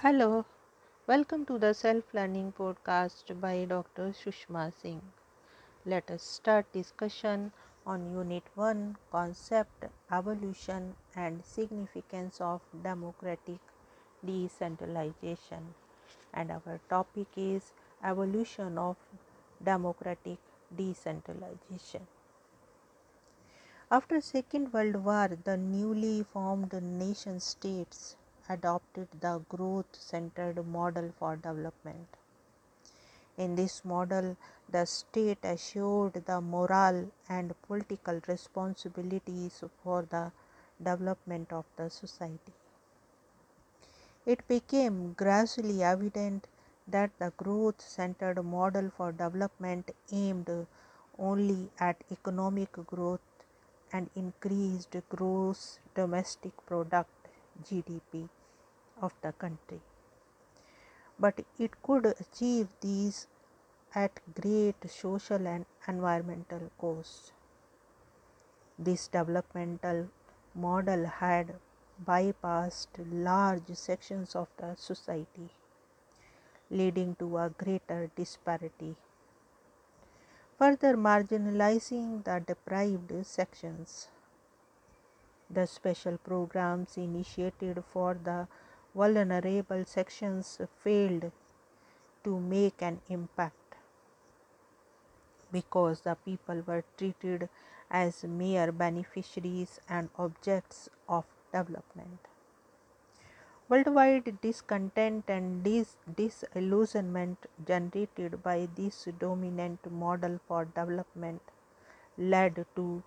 Hello, welcome to the Self Learning Podcast by Dr. Sushma Singh. Let us start discussion on Unit 1 Concept, Evolution and Significance of Democratic Decentralization. And our topic is Evolution of Democratic Decentralization. After Second World War, the newly formed nation states adopted the growth centered model for development. In this model, the state assured the moral and political responsibilities for the development of the society. It became gradually evident that the growth centered model for development aimed only at economic growth and increased gross domestic product GDP of the country. But it could achieve these at great social and environmental cost. This developmental model had bypassed large sections of the society, leading to a greater disparity, further marginalizing the deprived sections. The special programs initiated for the vulnerable sections failed to make an impact because the people were treated as mere beneficiaries and objects of development. Worldwide discontent and dis- disillusionment generated by this dominant model for development led to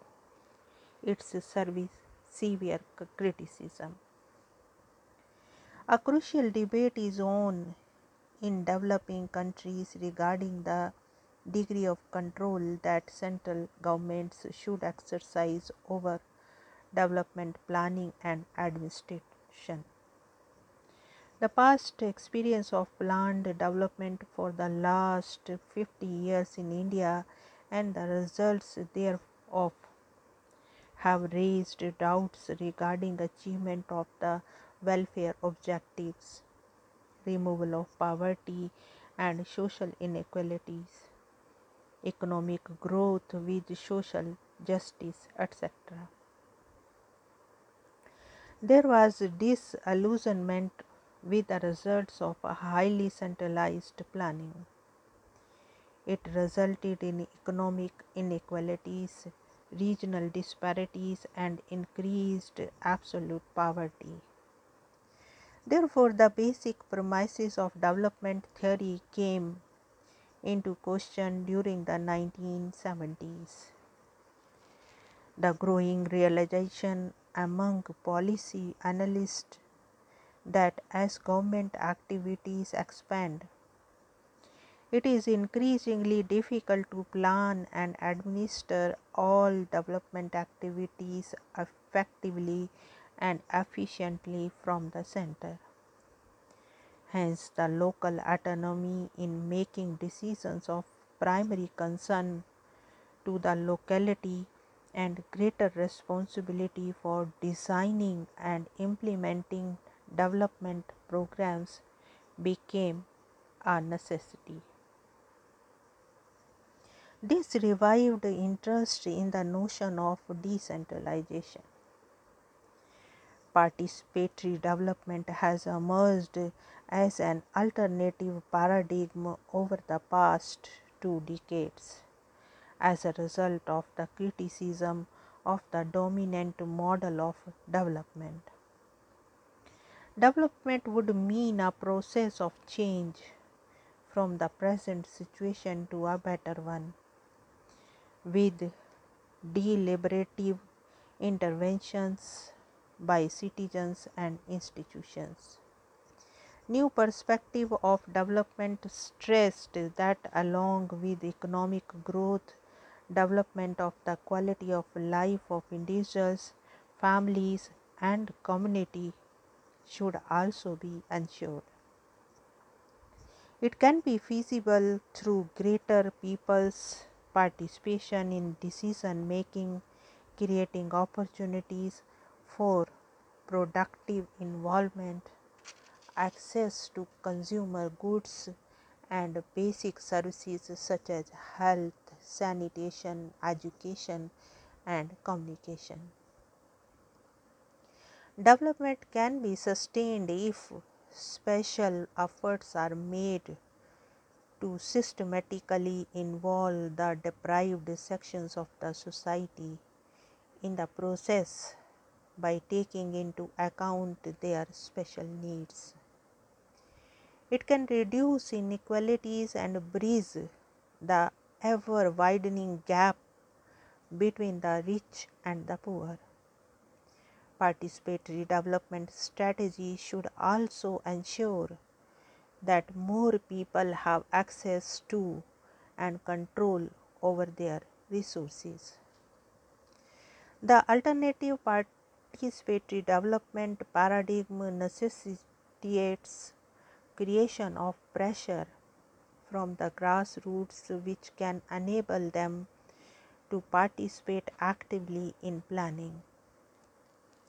its service severe criticism. A crucial debate is on in developing countries regarding the degree of control that central governments should exercise over development planning and administration. The past experience of planned development for the last 50 years in India and the results thereof have raised doubts regarding the achievement of the welfare objectives, removal of poverty and social inequalities, economic growth with social justice, etc. There was disillusionment with the results of a highly centralized planning. It resulted in economic inequalities, regional disparities, and increased absolute poverty. Therefore, the basic premises of development theory came into question during the 1970s. The growing realization among policy analysts that as government activities expand, it is increasingly difficult to plan and administer all development activities effectively and efficiently from the center. Hence, the local autonomy in making decisions of primary concern to the locality and greater responsibility for designing and implementing development programs became a necessity. This revived interest in the notion of decentralization. Participatory development has emerged as an alternative paradigm over the past two decades as a result of the criticism of the dominant model of development. Development would mean a process of change from the present situation to a better one with deliberative interventions by citizens and institutions. New perspective of development stressed that along with economic growth, development of the quality of life of individuals, families and community should also be ensured. It can be feasible through greater people's participation in decision making, creating opportunities for productive involvement, access to consumer goods and basic services such as health, sanitation, education, and communication. Development can be sustained if special efforts are made to systematically involve the deprived sections of the society in the process by taking into account their special needs. It can reduce inequalities and bridge the ever widening gap between the rich and the poor. Participatory development strategy should also ensure that more people have access to and control over their resources. The alternative participatory development paradigm necessitates creation of pressure from the grassroots which can enable them to participate actively in planning,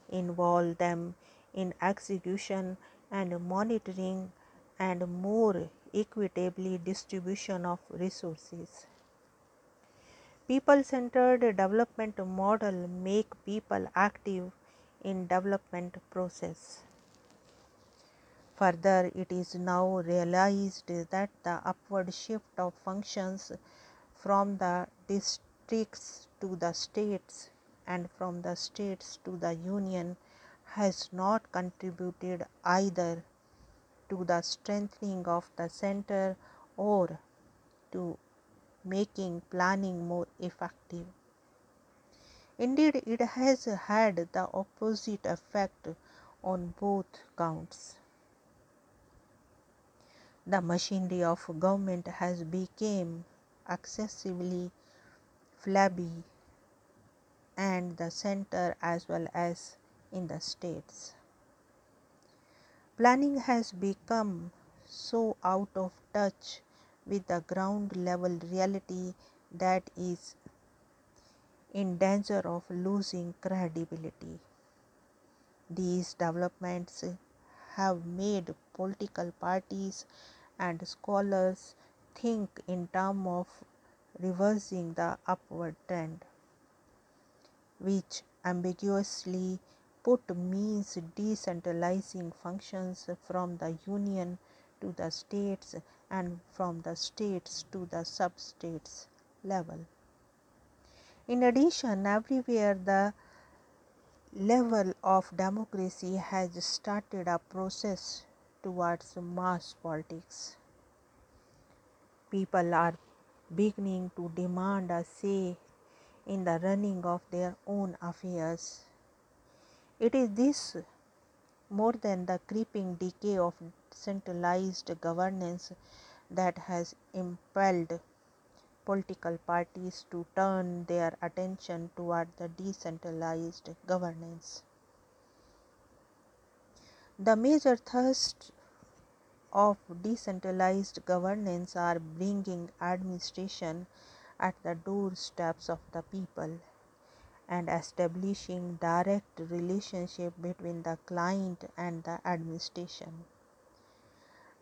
involve them in execution and monitoring and more equitably distribution of resources. People centered development model make people active in development process. Further, it is now realized that the upward shift of functions from the districts to the states and from the states to the union has not contributed either to the strengthening of the center or to making planning more effective. Indeed, it has had the opposite effect on both counts. The machinery of government has become excessively flabby and the center as well as in the states. Planning has become so out of touch with the ground level reality that is in danger of losing credibility. These developments have made political parties and scholars think in terms of reversing the upward trend, which ambiguously put means decentralizing functions from the union to the states and from the states to the sub-states level. In addition, everywhere the level of democracy has started a process towards mass politics. People are beginning to demand a say in the running of their own affairs. It is this more than the creeping decay of centralized governance that has impelled political parties to turn their attention toward the decentralized governance. The major thirst of decentralized governance are bringing administration at the doorsteps of the people and establishing direct relationship between the client and the administration.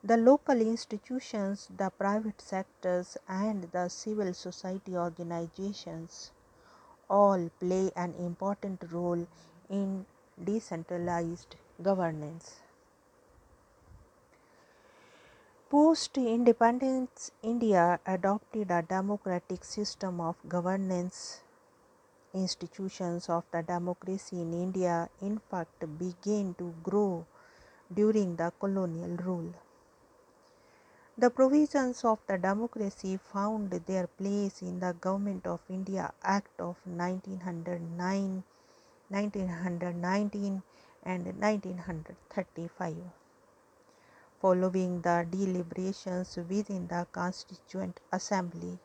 The local institutions, the private sectors and the civil society organizations all play an important role in decentralized governance. Post independence India adopted a democratic system of governance institutions of the democracy in India in fact began to grow during the colonial rule. The provisions of the democracy found their place in the Government of India Act of 1909, 1919 and 1935. Following the deliberations within the Constituent Assembly,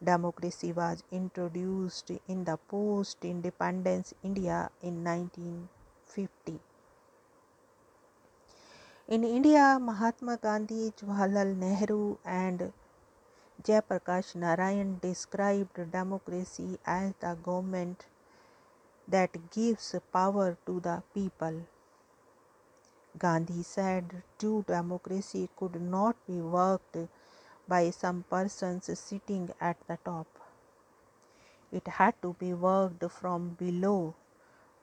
democracy was introduced in the post independence India in 1950. In India, Mahatma Gandhi, Jawaharlal Nehru, and Jayaprakash Narayan described democracy as the government that gives power to the people Gandhi said true democracy could not be worked by some persons sitting at the top. It had to be worked from below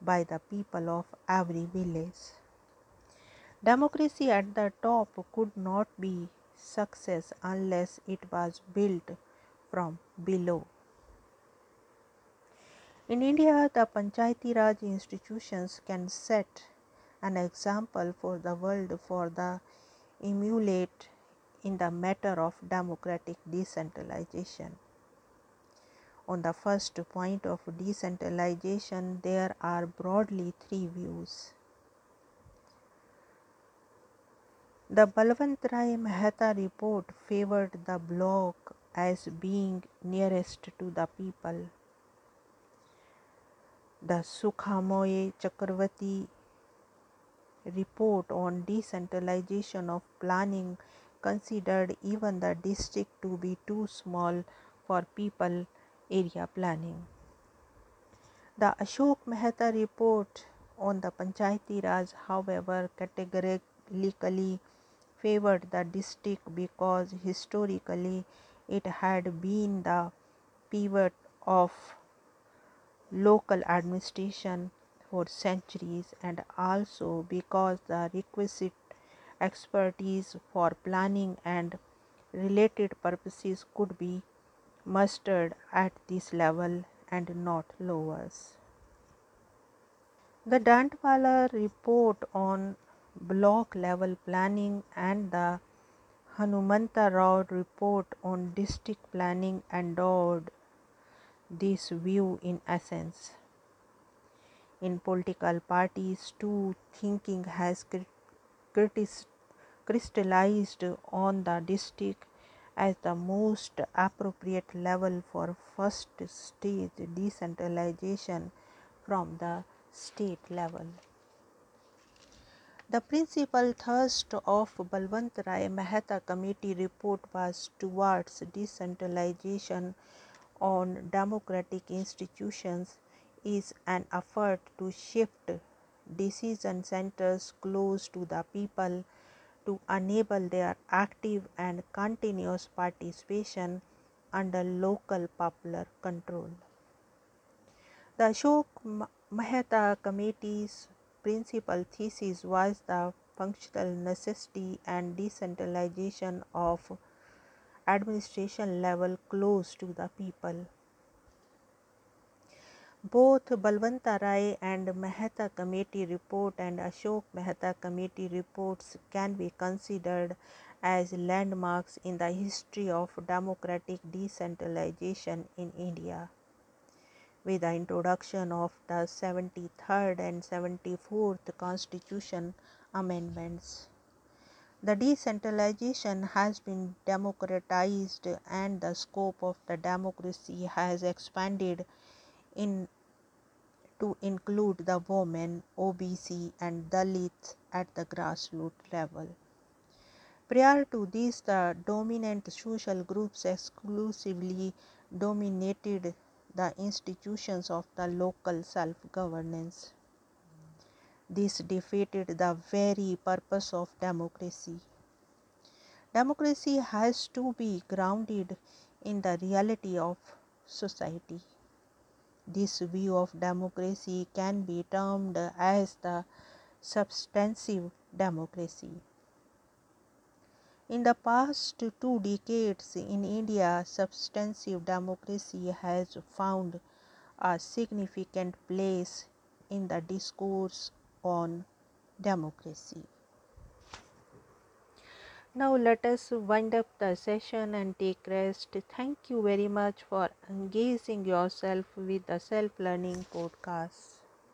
by the people of every village. Democracy at the top could not be success unless it was built from below. In India, the Panchayati Raj institutions can set an example for the world for the emulate in the matter of democratic decentralization. On the first point of decentralization, there are broadly three views. The Balwant Rai Mehta report favored the block as being nearest to the people. The Sukhamoy Chakravarti report on decentralization of planning considered even the district to be too small for people area planning. The Ashok Mehta report on the Panchayati Raj, however, categorically favored the district because historically it had been the pivot of local administration for centuries and also because the requisite expertise for planning and related purposes could be mustered at this level and not lower. The Dantwala report on block level planning and the Hanumantha Rao report on district planning endowed this view in essence. In political parties, too, thinking has crystallized on the district as the most appropriate level for first stage decentralization from the state level. The principal thrust of Balwant Rai Mehta committee report was towards decentralization on democratic institutions is an effort to shift decision centers close to the people to enable their active and continuous participation under local popular control. The Ashok Mehta Committee's principal thesis was the functional necessity and decentralization of administration level close to the people. Both Balwanta Rai and Mehta Committee report and Ashok Mehta Committee reports can be considered as landmarks in the history of democratic decentralization in India with the introduction of the 73rd and 74th Constitution amendments. The decentralization has been democratized and the scope of the democracy has expanded in to include the women, OBC and Dalits at the grassroots level. Prior to this, the dominant social groups exclusively dominated the institutions of the local self governance. This defeated the very purpose of democracy. Democracy has to be grounded in the reality of society. This view of democracy can be termed as the substantive democracy. In the past two decades in India, substantive democracy has found a significant place in the discourse on democracy. Now let us wind up the session and take rest. Thank you very much for engaging yourself with the self learning podcast.